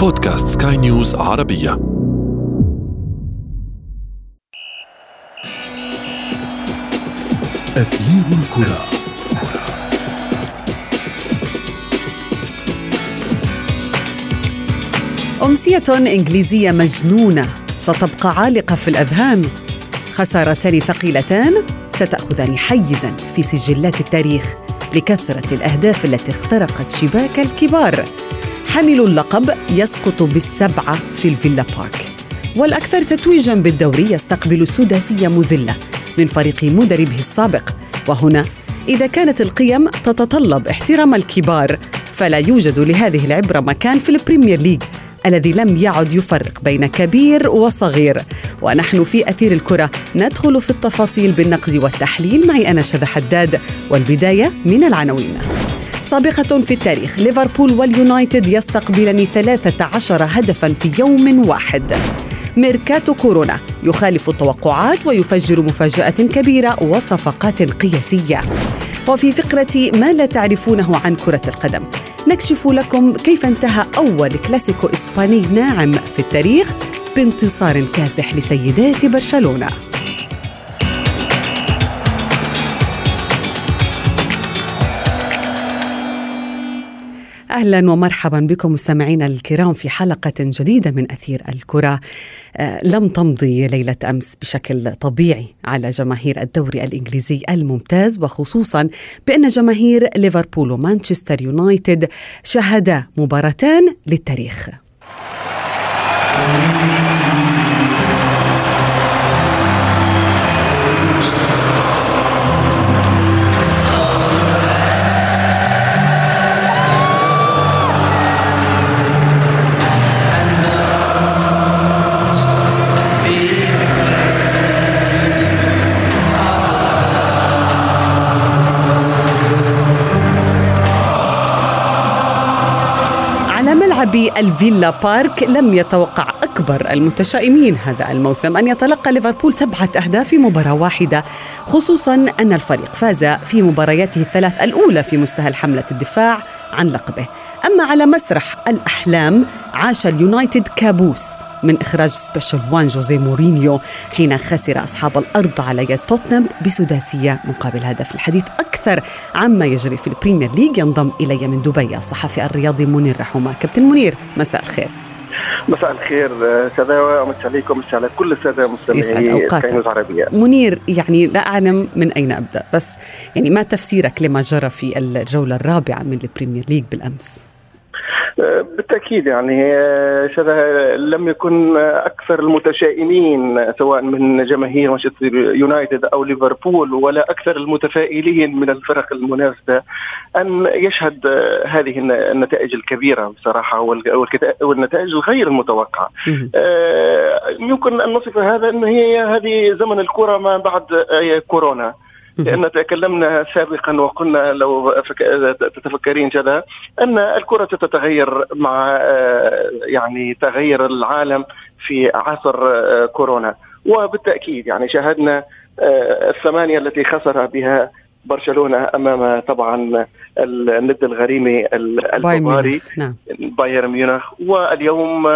بودكاست سكاي نيوز عربية. أثير الكرة. أمسية إنجليزية مجنونة ستبقى عالقة في الأذهان. خسارتان ثقيلتان ستأخذان حيزا في سجلات التاريخ لكثرة الأهداف التي اخترقت شباك الكبار. حامل اللقب يسقط بالسبعة في الفيلا بارك. والأكثر تتويجا بالدوري يستقبل سداسية مذلة من فريق مدربه السابق. وهنا إذا كانت القيم تتطلب احترام الكبار فلا يوجد لهذه العبرة مكان في البريمير ليج الذي لم يعد يفرق بين كبير وصغير. ونحن في أثير الكرة ندخل في التفاصيل بالنقد والتحليل. معي أنا شذى حداد والبداية من العناوين. سابقة في التاريخ ليفربول واليونايتد يستقبلان 13 هدفا في يوم واحد. ميركاتو كورونا يخالف التوقعات ويفجر مفاجأة كبيرة وصفقات قياسية. وفي فقرة ما لا تعرفونه عن كرة القدم نكشف لكم كيف انتهى أول كلاسيكو إسباني ناعم في التاريخ بانتصار كاسح لسيدات برشلونة. أهلا ومرحبا بكم مستمعينا الكرام في حلقة جديدة من أثير الكرة. آه لم تمضي ليلة أمس بشكل طبيعي على جماهير الدوري الإنجليزي الممتاز وخصوصا بأن جماهير ليفربول ومانشستر يونايتد شهدا مباراتان للتاريخ. ملعب الفيلا بارك لم يتوقع أكبر المتشائمين هذا الموسم أن يتلقى ليفربول سبعة أهداف في مباراة واحدة خصوصا أن الفريق فاز في مبارياته الثلاث الأولى في مستهل حملة الدفاع عن لقبه. أما على مسرح الأحلام عاش اليونايتد كابوس. من إخراج Special One جوزي مورينيو حين خسر أصحاب الأرض على يد توتنهام بسداسية مقابل هدف الحديث أكثر عما يجري في البريمير ليج ينضم إلي من دبي الصحفي الرياضي منير رحومة كابتن منير مساء الخير. مساء الخير شذى ومساء عليكم ومساء على كل السادة المستمعين العربية منير يعني لا أعلم من أين أبدأ بس يعني ما تفسيرك لما جرى في الجولة الرابعة من البريمير ليج بالأمس؟ بالتأكيد يعني لم يكن أكثر المتشائمين سواء من جماهير مانشستر يونايتد أو ليفربول ولا أكثر المتفائلين من الفرق المنافسة أن يشهد هذه النتائج الكبيرة بصراحة والنتائج الغير المتوقعة. يمكن أن نصف هذا إن هي هذه زمن الكره ما بعد كورونا. لأن تكلمنا سابقا وقلنا لو تتفكرين جدا أن الكرة تتغير مع يعني تغير العالم في عصر كورونا. وبالتأكيد يعني شاهدنا الثمانية التي خسر بها برشلونة أمام طبعا الند الغريمي البافاري نعم. بايرن ميونخ. واليوم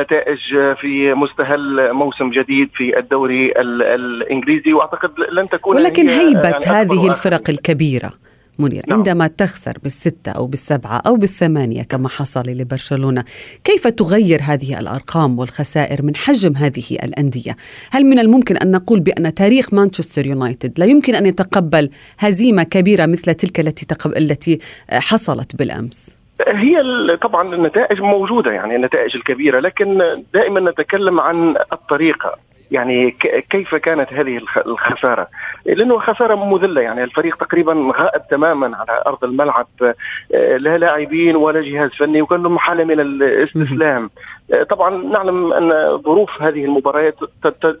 نتائج في مستهل موسم جديد في الدوري الإنجليزي. وأعتقد لن تكون ولكن هيبة يعني هذه الفرق الكبيرة. منير نعم. عندما تخسر بالستة أو بالسبعة أو بالثمانية كما حصل لبرشلونة كيف تغير هذه الأرقام والخسائر من حجم هذه الأندية؟ هل من الممكن أن نقول بأن تاريخ مانشستر يونايتد لا يمكن أن يتقبل هزيمة كبيرة مثل تلك التي, تقب... التي حصلت بالأمس؟ هي طبعا النتائج موجودة يعني النتائج الكبيرة لكن دائما نتكلم عن الطريقة. يعني كيف كانت هذه الخسارة؟ لأنه خسارة مذلة يعني الفريق تقريبا غائب تماما على أرض الملعب. لا لاعبين ولا جهاز فني وكان لهم حالة من الاستسلام. طبعا نعلم أن ظروف هذه المباريات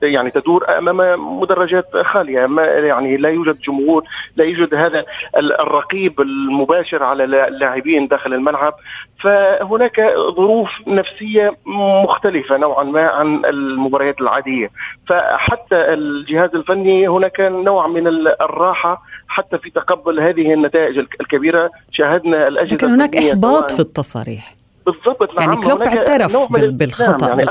يعني تدور أمام مدرجات خالية. ما يعني لا يوجد جمهور لا يوجد هذا الرقيب المباشر على اللاعبين داخل الملعب. فهناك ظروف نفسية مختلفة نوعا ما عن المباريات العادية. فحتى الجهاز الفني هناك نوع من الراحة حتى في تقبل هذه النتائج الكبيرة. شاهدنا الأجهزة لكن هناك إحباط في التصاريح. بالضبط يعني نعم كلوب هناك اعترف نوع من بال- الاستسلام، بالخطأ يعني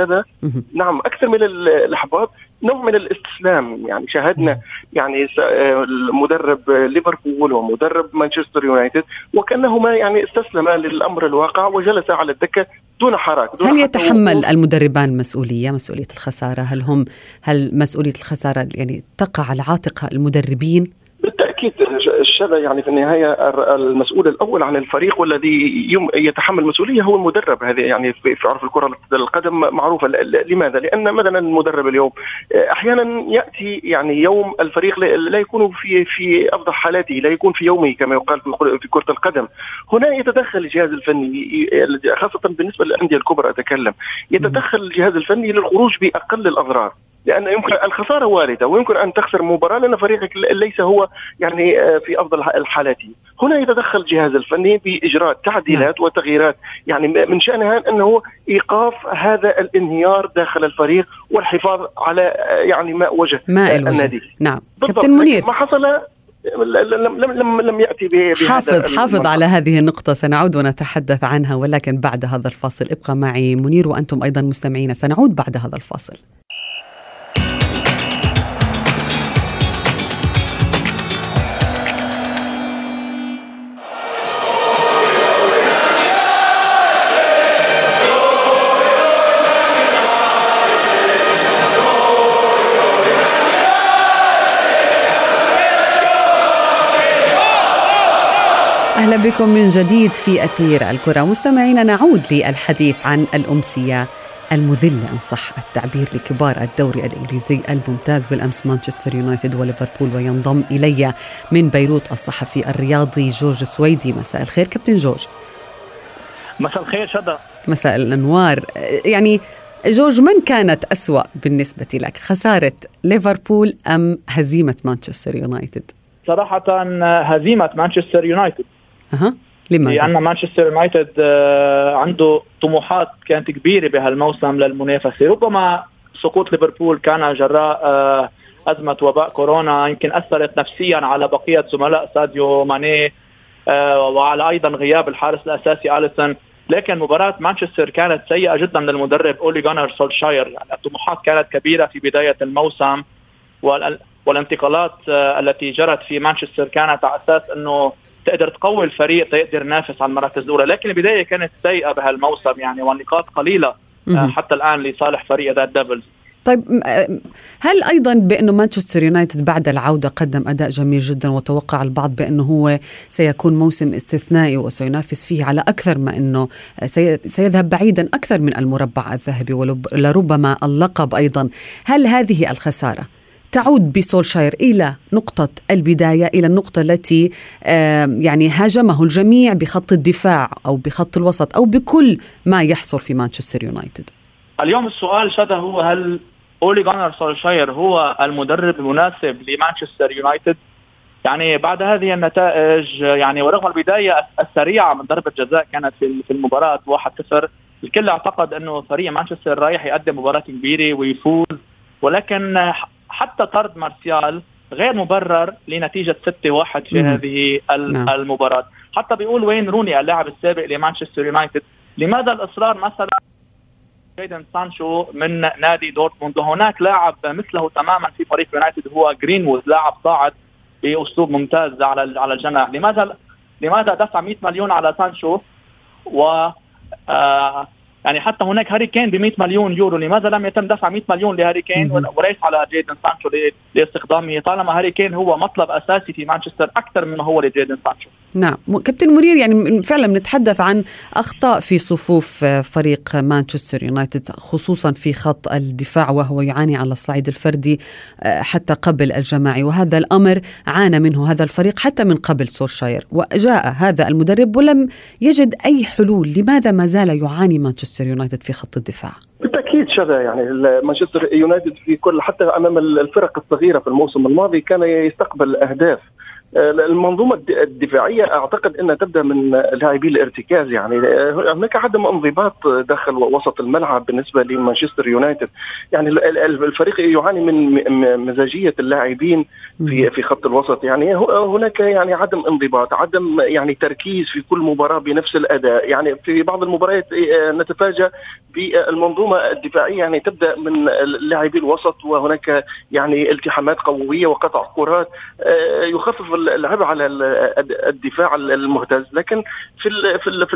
هذا. مهم. نعم أكثر من ال- الإحباط. نوع من الاستسلام. يعني شاهدنا يعني آه، المدرب ليفربول ومدرب مانشستر يونايتد وكأنهما يعني استسلما للأمر الواقع وجلس على الدكة دون حراك دون هل يتحمل وقوف. المدربان مسؤولية مسؤولية الخسارة؟ هل هم هل مسؤولية الخسارة يعني تقع على عاتق المدربين؟ بالتأكيد الشذا يعني في النهاية المسؤول الأول عن الفريق والذي يتحمل مسؤولية هو المدرب. هذه يعني في عرف الكرة القدم معروفة. لماذا؟ لأن مثلا المدرب اليوم أحيانا يأتي يعني يوم الفريق لا- يكون في في أفضل حالاته لا يكون في يومه كما يقال في كرة القدم. هنا يتدخل الجهاز الفني خاصة بالنسبة للأندية الكبرى أتكلم يتدخل الجهاز الفني للخروج بأقل الأضرار. لأن يمكن الخسارة واردة ويمكن أن تخسر مباراة لأن فريقك ليس هو يعني آه، في أفضل حالاته هنا يتدخل الجهاز الفني باجراء تعديلات وتغييرات يعني من شأنها أنه إيقاف هذا الانهيار داخل الفريق والحفاظ على آه، يعني ماء وجه ماء آه، النادي. نعم. كابتن منير. ما حصل لم لم لم, لم يأتي به- بهذا حافظ حافظ. على هذه النقطة. سنعود ونتحدث عنها ولكن بعد هذا الفاصل. ابقى معي منير وأنتم أيضا مستمعين. سنعود بعد هذا الفاصل. بكم من جديد في أثير الكرة. مستمعينا نعود للحديث عن الأمسية المذلة إن صح التعبير لكبار الدوري الإنجليزي الممتاز. بالأمس مانشستر يونايتد وليفربول وينضم إلي من بيروت الصحفي الرياضي جورج سويدي. مساء الخير كابتن جورج. مساء الخير شدا مساء الأنوار. يعني جورج من كانت أسوأ بالنسبة لك خسارة ليفربول أم هزيمة مانشستر يونايتد؟ صراحة هزيمة مانشستر يونايتد. أها. لماذا؟ لأن مانشستر يونايتد آه، عنده طموحات كانت كبيرة بهالموسم للمنافسة. ربما سقوط ليفربول كان جراء آه، أزمة وباء كورونا. يمكن أثرت نفسيا على بقية زملاء ساديو ماني آه، وعلى أيضا غياب الحارس الأساسي أليسون. لكن مباراة مانشستر كانت سيئة جدا للمدرب أولي جانر سولشاير. يعني الطموحات كانت كبيرة في بداية الموسم وال- والانتقالات التي جرت في مانشستر كانت على أساس أنه تقدر تقوي الفريق تقدر ينافس على المراكز الأولى. لكن البداية كانت سيئة بهالموسم يعني والنقاط قليلة آه،. حتى الآن لصالح فريق The Devils طيب آه، هل أيضا بانه مانشستر يونايتد بعد العودة قدم أداء جميل جدا وتوقع البعض بأنه هو سيكون موسم استثنائي وسينافس فيه على أكثر ما أنه سي- سيذهب بعيدا أكثر من المربع الذهبي ولربما اللقب أيضا. هل هذه الخسارة تعود بسولشاير إلى نقطة البداية إلى النقطة التي يعني هاجمه الجميع بخط الدفاع أو بخط الوسط أو بكل ما يحصل في مانشستر يونايتد. اليوم السؤال شذا هو هل أولي جانر سولشاير هو المدرب المناسب لمانشستر يونايتد؟ يعني بعد هذه النتائج يعني ورغم البداية السريعة من ضربة جزاء كانت في المباراة 1-0 الكل اعتقد أنه فريق مانشستر رايح يقدم مباراة كبيرة ويفوز ولكن حتى طرد مارسيال غير مبرر لنتيجة 6-1 في. هذه نعم. المباراة. حتى بيقول وين روني اللاعب السابق لمانشستر يونايتد. لماذا الإصرار مثلا جيدن سانشو من نادي دورتموند؟ وهناك لاعب مثله تماما في فريق يونايتد هو جرينوود لاعب صاعد بأسلوب ممتاز على على الجناح. لماذا لماذا دفع 100 مليون على سانشو؟ و آه يعني حتى هناك هاري كين ب 100 مليون يورو. لماذا لم يتم دفع 100 مليون لهاري كين. وليس على جيدن سانشو لاستقدامه؟ طالما هاري كين هو مطلب أساسي في مانشستر أكثر مما هو لجيدن سانشو. نعم. كابتن منير يعني فعلا بنتحدث عن أخطاء في صفوف آه، فريق مانشستر يونايتد خصوصا في خط الدفاع وهو يعاني على الصعيد الفردي آه، حتى قبل الجماعي. وهذا الأمر عانى منه هذا الفريق حتى من قبل سولشاير. وجاء هذا المدرب ولم يجد أي حلول. لماذا ما زال يعاني مانشستر يونايتد في خط الدفاع؟ بالتأكيد شذا يعني مانشستر يونايتد في كل حتى أمام ال- الفرق الصغيرة في الموسم الماضي كان يستقبل أهداف. المنظومة الدفاعية أعتقد إنها تبدأ من لاعبي الارتكاز يعني. هناك عدم انضباط داخل وسط الملعب بالنسبة لمانشستر يونايتد. يعني الفريق يعاني من مزاجية اللاعبين في في خط الوسط. يعني هناك يعني عدم انضباط عدم يعني تركيز في كل مباراة بنفس الأداء. يعني في بعض المباريات نتفاجأ بالمنظومة الدفاعية. يعني تبدأ من لاعبي الوسط وهناك يعني التحامات قوية وقطع كرات. يخفف العبء على الدفاع المهتز. لكن في في في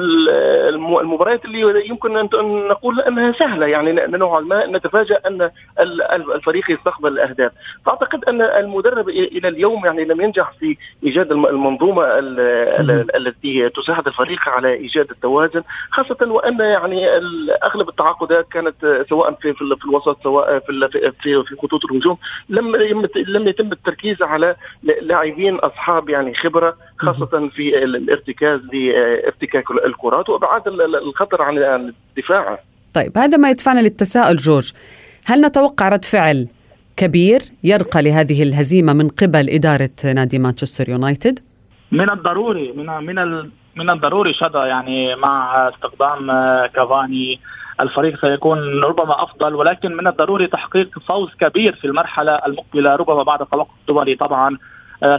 المباريات اللي يمكن ان نقول أنها سهلة يعني نوعا ما نتفاجأ أن الفريق يستقبل الأهداف. فأعتقد أن المدرب إلى اليوم يعني لم ينجح في إيجاد المنظومة التي تساعد الفريق على إيجاد التوازن خاصة وأن يعني أغلب التعاقدات كانت سواء في في الوسط سواء في في خطوط الهجوم لم لم يتم التركيز على لاعبين أصحاب يعني خبرة خاصة في الارتكاز لارتكاك الكرات وإبعاد الخطر عن الدفاع. طيب هذا ما يدفعنا للتساؤل جورج هل نتوقع رد فعل كبير يرقى لهذه الهزيمة من قبل إدارة نادي مانشستر يونايتد؟ من الضروري من من من الضروري شذا يعني مع استقدام كافاني الفريق سيكون ربما أفضل ولكن من الضروري تحقيق فوز كبير في المرحلة المقبلة ربما بعد التوقف الدولي طبعا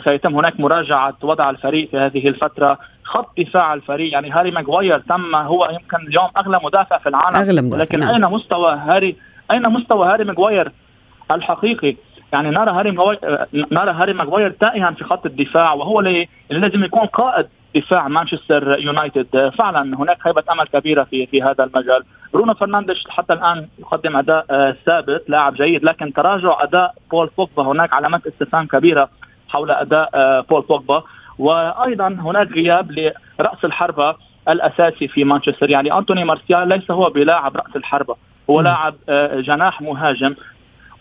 سيتم هناك مراجعة وضع الفريق في هذه الفترة خط دفاع الفريق. يعني هاري ماغواير تم هو يمكن اليوم أغلى مدافع في العالم. أغلى مدافع ولكن نعم. أين مستوى هاري؟ أين مستوى هاري ماغواير الحقيقي؟ يعني نرى هاري ماغواير آه، نرى هاري ماغواير تائها في خط الدفاع وهو اللي لازم يكون قائد دفاع مانشستر يونايتد. فعلا هناك خيبة أمل كبيرة في في هذا المجال. برونو فرنانديش حتى الآن يقدم أداء آه، ثابت لاعب جيد لكن تراجع أداء بول بوجبا هناك علامات استفهام كبيرة. حول أداء آه، بول بوجبا. وأيضا هناك غياب لرأس الحربة الأساسي في مانشستر. يعني أنتوني مارسيال ليس هو بلاعب رأس الحربة هو لاعب آه، جناح مهاجم.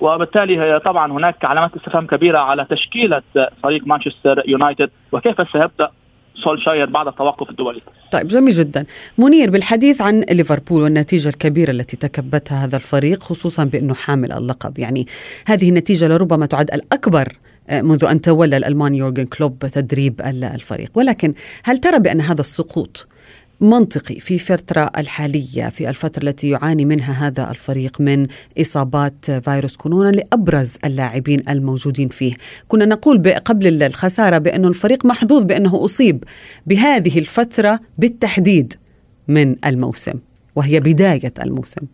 وبالتالي طبعا هناك علامات استفهام كبيرة على تشكيلة فريق مانشستر يونايتد. وكيف سيبدأ سولشاير بعد التوقف الدولي؟ طيب جميل جدا. منير بالحديث عن ليفربول والنتيجة الكبيرة التي تكبتها هذا الفريق خصوصا بأنه حامل اللقب. يعني هذه النتيجة لربما تعد الأكبر آه، منذ أن تولى الألماني يورجن كلوب تدريب الفريق. ولكن هل ترى بأن هذا السقوط منطقي في الفترة الحالية في الفترة التي يعاني منها هذا الفريق من إصابات فيروس كورونا لأبرز اللاعبين الموجودين فيه؟ كنا نقول قبل الخسارة بأن الفريق محظوظ بأنه أصيب بهذه الفترة بالتحديد من الموسم وهي بداية الموسم.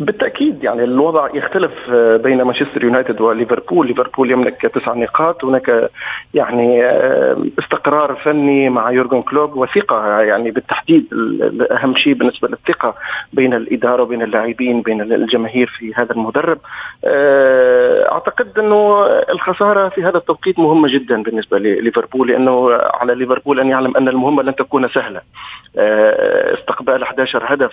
بالتأكيد يعني الوضع يختلف آه، بين مانشستر يونايتد وليفربول، ليفربول يملك تسع نقاط، هناك يعني آه، استقرار فني مع يورجن كلوب وثقة يعني بالتحديد أهم شيء بالنسبة للثقة بين الإدارة وبين اللاعبين بين الجماهير في هذا المدرب. آه، أعتقد إنه الخسارة في هذا التوقيت مهمة جدا بالنسبة لليفربول لأنه على ليفربول أن يعلم أن المهمة لن تكون سهلة. استقبال 11 هدف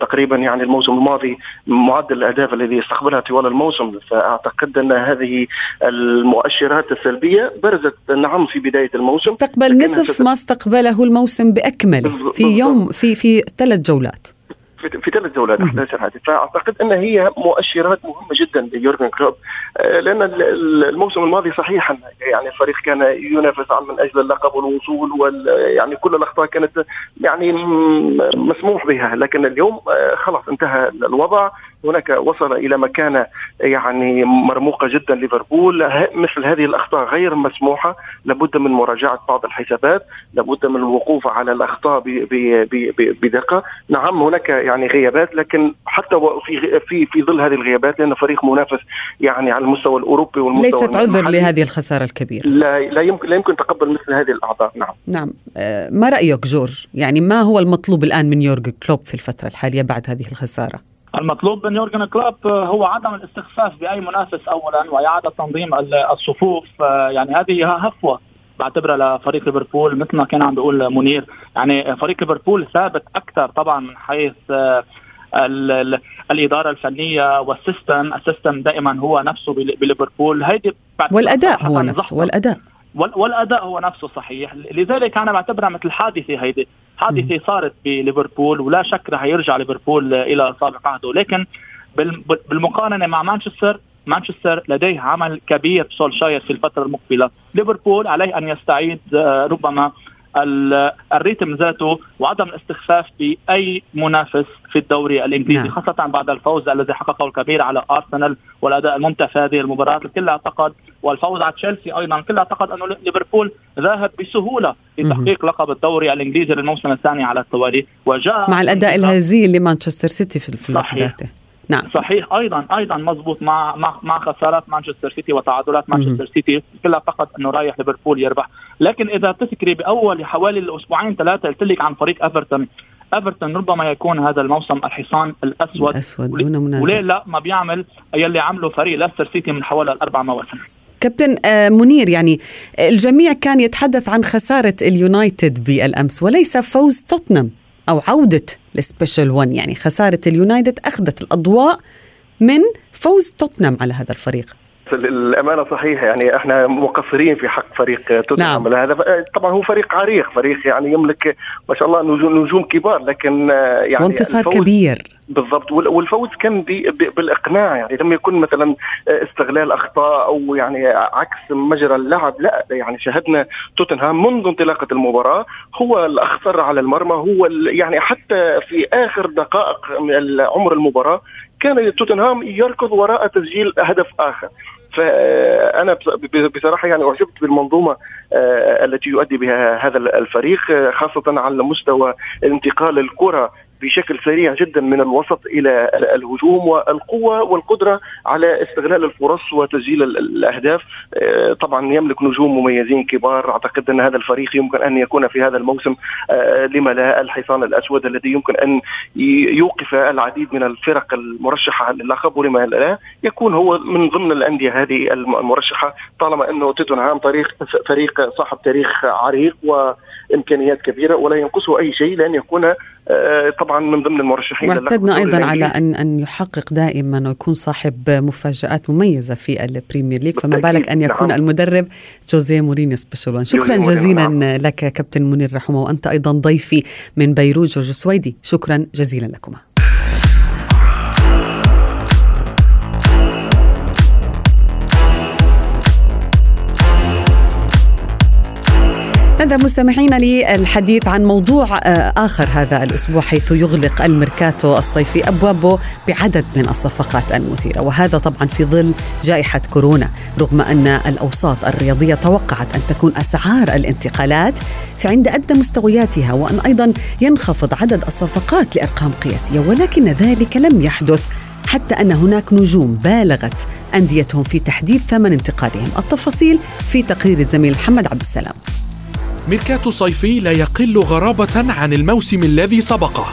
تقريبا يعني الموسم الماضي معدل الأهداف الذي استقبلها طوال الموسم. فأعتقد أن هذه المؤشرات السلبية برزت نعم في بداية الموسم استقبل نصف ما استقبله الموسم باكمله في يوم في في ثلاث جولات. في ثلاث جولات 11 هدف فأعتقد أن هي مؤشرات مهمة جدا ليورجن كلوب آه، لأن الموسم الماضي صحيحا يعني الفريق كان ينافس من أجل اللقب والوصول وال يعني كل الأخطاء كانت يعني مسموح بها. لكن اليوم آه، خلاص انتهى الوضع. هناك وصل إلى مكانه يعني مرموقة جدا ليفربول. مثل هذه الأخطاء غير مسموحة. لابد من مراجعة بعض الحسابات. لابد من الوقوف على الأخطاء بدقة. نعم هناك يعني غيابات لكن حتى في في في ظل هذه الغيابات لأن فريق منافس يعني على المستوى الأوروبي والمستوى ليست عذر لهذه الخسارة الكبيرة. لا لا يمكن لا يمكن تقبل مثل هذه الأعضاء. نعم. نعم. آه، ما رأيك جورج؟ يعني ما هو المطلوب الآن من يورجن كلوب في الفترة الحالية بعد هذه الخسارة؟ المطلوب من يورجن كلوب هو عدم الاستخفاف بأي منافس اولا وإعادة تنظيم الصفوف. يعني هذه هفوة بعتبرها لفريق ليفربول مثل ما كان عم بيقول منير. يعني فريق ليفربول ثابت أكثر طبعا من حيث الإدارة الفنية وال system. ال system دائما هو نفسه بليفربول. هيدي والأداء هو نفسه والأداء. والأداء هو نفسه صحيح. لذلك أنا بعتبرها مثل حادثة هيدي. حادثة صارت بليفربول ولا شك رح يرجع ليفربول إلى سابق عهده لكن بالمقارنة مع مانشستر مانشستر لديه عمل كبير سولشاير في الفترة المقبلة. ليفربول عليه أن يستعيد آه، ربما الريتم ذاته وعدم الاستخفاف بأي منافس في الدوري الإنجليزي نعم. خاصة بعد الفوز الذي حققه الكبير على أرسنال والأداء الممتع في هذه المباراة. الكل أعتقد والفوز على تشيلسي أيضا. الكل أعتقد أنه ليفربول ذاهب بسهولة لتحقيق لقب الدوري الإنجليزي للموسم الثاني على التوالي. وجاء مع الأداء الهزيل لمانشستر سيتي في الوحدات نعم. صحيح. أيضا أيضا مضبوط مع مع مع خسارات مانشستر سيتي وتعادلات مانشستر سيتي. كلها أعتقد أنه رايح ليفربول يربح. لكن إذا تذكري بأول حوالي الأسبوعين ثلاثة قلت لك عن فريق إيفرتون. إيفرتون ربما يكون هذا الموسم الحصان الأسود. الأسود دون منازع. وليه لا؟ ما بيعمل يلي عمله فريق ليستر سيتي من حوالي الأربع مواسم. كابتن آه، منير يعني الجميع كان يتحدث عن خسارة اليونايتد بالأمس وليس فوز توتنهام أو عودة ال special 1 يعني خسارة اليونايتد أخذت الأضواء من فوز توتنهام على هذا الفريق. الامانه صحيح يعني إحنا مقصرين في حق فريق توتنهام. نعم. هذا طبعا هو فريق عريق فريق يعني يملك ما شاء الله نجوم, نجوم كبار لكن يعني وانتصار كبير. بالضبط. والفوز كان بالإقناع يعني لم يكن مثلا استغلال أخطاء أو يعني عكس مجرى اللعب لا يعني شاهدنا توتنهام منذ انطلاقة المباراة هو الأخطر على المرمى هو يعني حتى في آخر دقائق من عمر المباراة كان توتنهام يركض وراء تسجيل هدف آخر. فأنا بصراحة يعني أعجبت بالمنظومة آه، التي يؤدي بها هذا الفريق خاصة على مستوى انتقال الكرة بشكل سريع جدا من الوسط إلى الهجوم والقوة والقدرة على استغلال الفرص وتسجيل الأهداف. آه، طبعا يملك نجوم مميزين كبار. أعتقد أن هذا الفريق يمكن أن يكون في هذا الموسم آه، لما لا الحصان الأسود الذي يمكن أن يوقف العديد من الفرق المرشحة للقب ولما لا يكون هو من ضمن الأندية هذه المرشحة طالما أنه توتنهام طريق فريق صاحب تاريخ عريق وإمكانيات كبيرة ولا ينقصه أي شيء لأن يكون طبعا من ضمن المرشحين واعتدنا أيضا على ان أن يحقق دائما ويكون صاحب مفاجآت مميزة في البريمير ليج فما بالك أن يكون نعم. المدرب جوزيه مورينيو special شكرا جزيلا نعم. لك كابتن منير رحمه وأنت أيضا ضيفي من بيروت. جورج سويدي شكرا جزيلا لكما. هذا مستمعينا للحديث عن موضوع آه، آخر هذا الأسبوع حيث يغلق الميركاتو الصيفي أبوابه بعدد من الصفقات المثيرة. وهذا طبعا في ظل جائحة كورونا رغم أن الأوساط الرياضية توقعت أن تكون أسعار الانتقالات في عند أدنى مستوياتها وأن أيضا ينخفض عدد الصفقات لأرقام قياسية ولكن ذلك لم يحدث حتى أن هناك نجوم بالغت أنديتهم في تحديد ثمن انتقالهم. التفاصيل في تقرير الزميل محمد عبد السلام. ميركاتو صيفي لا يقل غرابة عن الموسم الذي سبقه.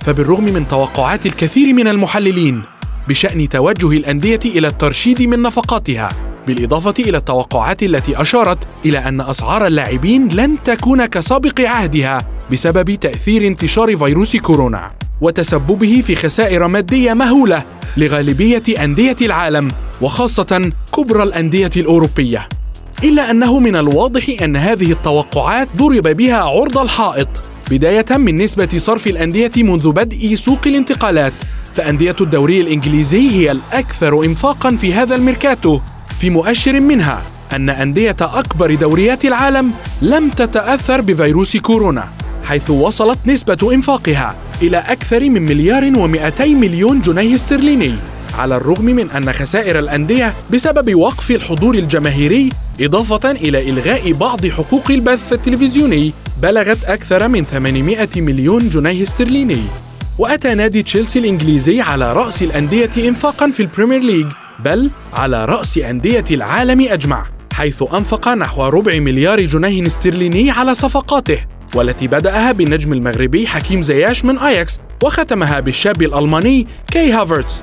فبالرغم من توقعات الكثير من المحللين بشأن توجه الأندية إلى الترشيد من نفقاتها بالإضافة إلى التوقعات التي أشارت إلى أن أسعار اللاعبين لن تكون كسابق عهدها بسبب تأثير انتشار فيروس كورونا وتسببه في خسائر مادية مهولة لغالبية أندية العالم وخاصة كبرى الأندية الأوروبية. إلا أنه من الواضح أن هذه التوقعات ضرب بها عرض الحائط بداية من نسبة صرف الأندية منذ بدء سوق الانتقالات. فأندية الدوري الإنجليزي هي الأكثر إنفاقا في هذا الميركاتو في مؤشر منها أن أندية أكبر دوريات العالم لم تتأثر بفيروس كورونا حيث وصلت نسبة إنفاقها إلى أكثر من مليار و200 مليون جنيه استرليني. على الرغم من أن خسائر الأندية بسبب وقف الحضور الجماهيري إضافة إلى إلغاء بعض حقوق البث التلفزيوني بلغت أكثر من 800 مليون جنيه استرليني. وأتى نادي تشيلسي الإنجليزي على رأس الأندية إنفاقا في البريمير ليج بل على رأس أندية العالم أجمع حيث أنفق نحو ربع مليار جنيه استرليني على صفقاته والتي بدأها بالنجم المغربي حكيم زياش من أياكس وختمها بالشاب الألماني كاي هافرتز.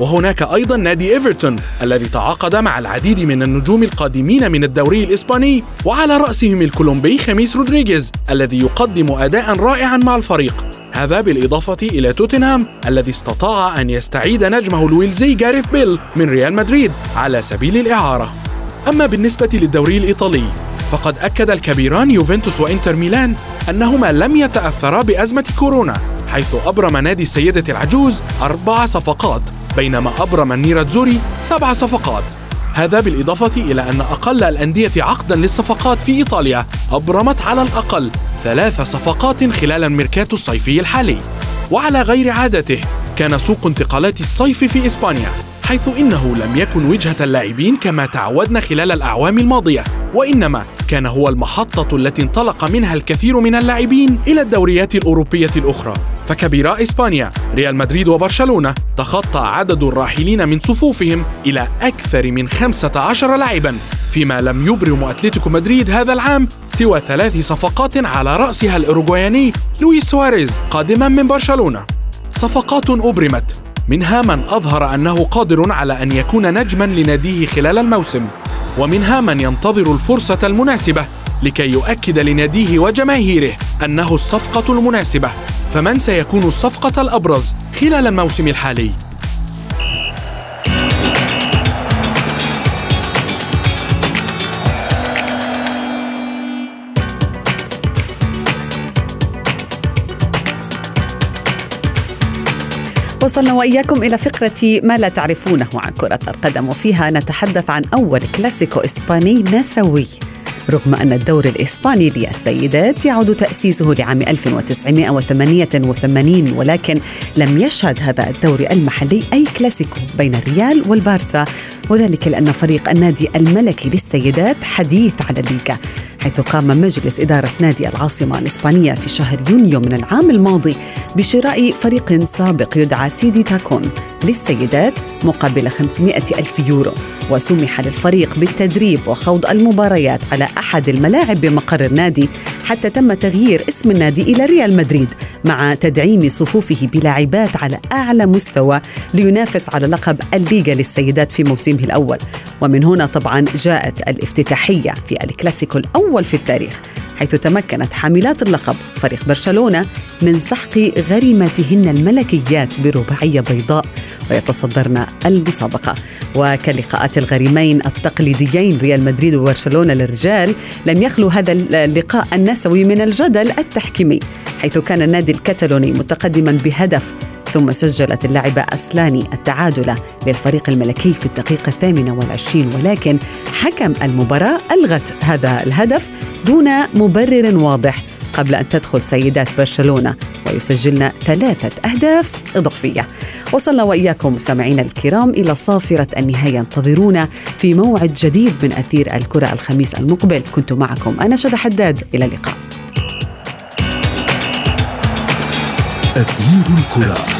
وهناك أيضا نادي إيفرتون الذي تعاقد مع العديد من النجوم القادمين من الدوري الإسباني وعلى رأسهم الكولومبي خميس رودريغيز الذي يقدم أداء رائعا مع الفريق. هذا بالإضافة إلى توتنهام الذي استطاع أن يستعيد نجمه الويلزي جاريث بيل من ريال مدريد على سبيل الإعارة. أما بالنسبة للدوري الإيطالي فقد أكد الكبيران يوفنتوس وإنتر ميلان أنهما لم يتأثرا بأزمة كورونا حيث أبرم نادي السيدة العجوز أربع صفقات. بينما أبرم النيراتزوري سبع صفقات. هذا بالإضافة إلى أن أقل الأندية عقدا للصفقات في إيطاليا أبرمت على الأقل ثلاث صفقات خلال الميركاتو الصيفي الحالي. وعلى غير عادته كان سوق انتقالات الصيف في إسبانيا حيث إنه لم يكن وجهة اللاعبين كما تعودنا خلال الأعوام الماضية. وإنما كان هو المحطة التي انطلق منها الكثير من اللاعبين إلى الدوريات الأوروبية الأخرى. فكبيرا إسبانيا. ريال مدريد وبرشلونة تخطى عدد الراحلين من صفوفهم إلى أكثر من 15 لاعبا فيما لم يبرم أتلتيكو مدريد هذا العام سوى ثلاث صفقات على رأسها الأوروغوياني لويس سواريز قادما من برشلونة. صفقات أبرمت. منها من أظهر أنه قادر على أن يكون نجما لناديه خلال الموسم. ومنها من ينتظر الفرصة المناسبة لكي يؤكد لناديه وجماهيره أنه الصفقة المناسبة. فمن سيكون الصفقة الأبرز خلال الموسم الحالي؟ وصلنا وإياكم إلى فقرة ما لا تعرفونه عن كرة القدم وفيها نتحدث عن أول كلاسيكو إسباني نسوي رغم أن الدوري الإسباني للسيدات يعود تأسيسه لعام 1988 ولكن لم يشهد هذا الدوري المحلي أي كلاسيكو بين الريال والبارسا. وذلك لأن فريق النادي الملكي للسيدات حديث على الليغا. حيث قام مجلس إدارة نادي العاصمة الإسبانية في شهر يونيو من العام الماضي بشراء فريق سابق يدعى سيدي تاكون للسيدات مقابل 500 ألف يورو. وسمح للفريق بالتدريب وخوض المباريات على أحد الملاعب بمقر النادي حتى تم تغيير اسم النادي إلى ريال مدريد. مع تدعيم صفوفه بلاعبات على أعلى مستوى لينافس على لقب الليغا للسيدات في موسمه الأول. ومن هنا طبعا جاءت الافتتاحية في الكلاسيكو الأول في التاريخ حيث تمكنت حاملات اللقب فريق برشلونة من سحق غريماتهن الملكيات برباعية بيضاء. ويتصدرن المسابقة. وكلقاءات الغريمين التقليديين ريال مدريد وبرشلونة للرجال لم يخلو هذا اللقاء النسوي من الجدل التحكيمي حيث كان النادي الكتالوني متقدما بهدف ثم سجلت اللاعبة أسلاني التعادل للفريق الملكي في الدقيقة الثامنة والعشرين ولكن حكم المباراة ألغت هذا الهدف دون مبرر واضح. قبل أن تدخل سيدات برشلونة ويسجلن ثلاثة أهداف إضافية. وصلنا وإياكم مستمعينا الكرام إلى صافرة النهاية. انتظرونا في موعد جديد من أثير الكرة الخميس المقبل. كنت معكم أنا شد حداد. إلى اللقاء. أثير الكرة.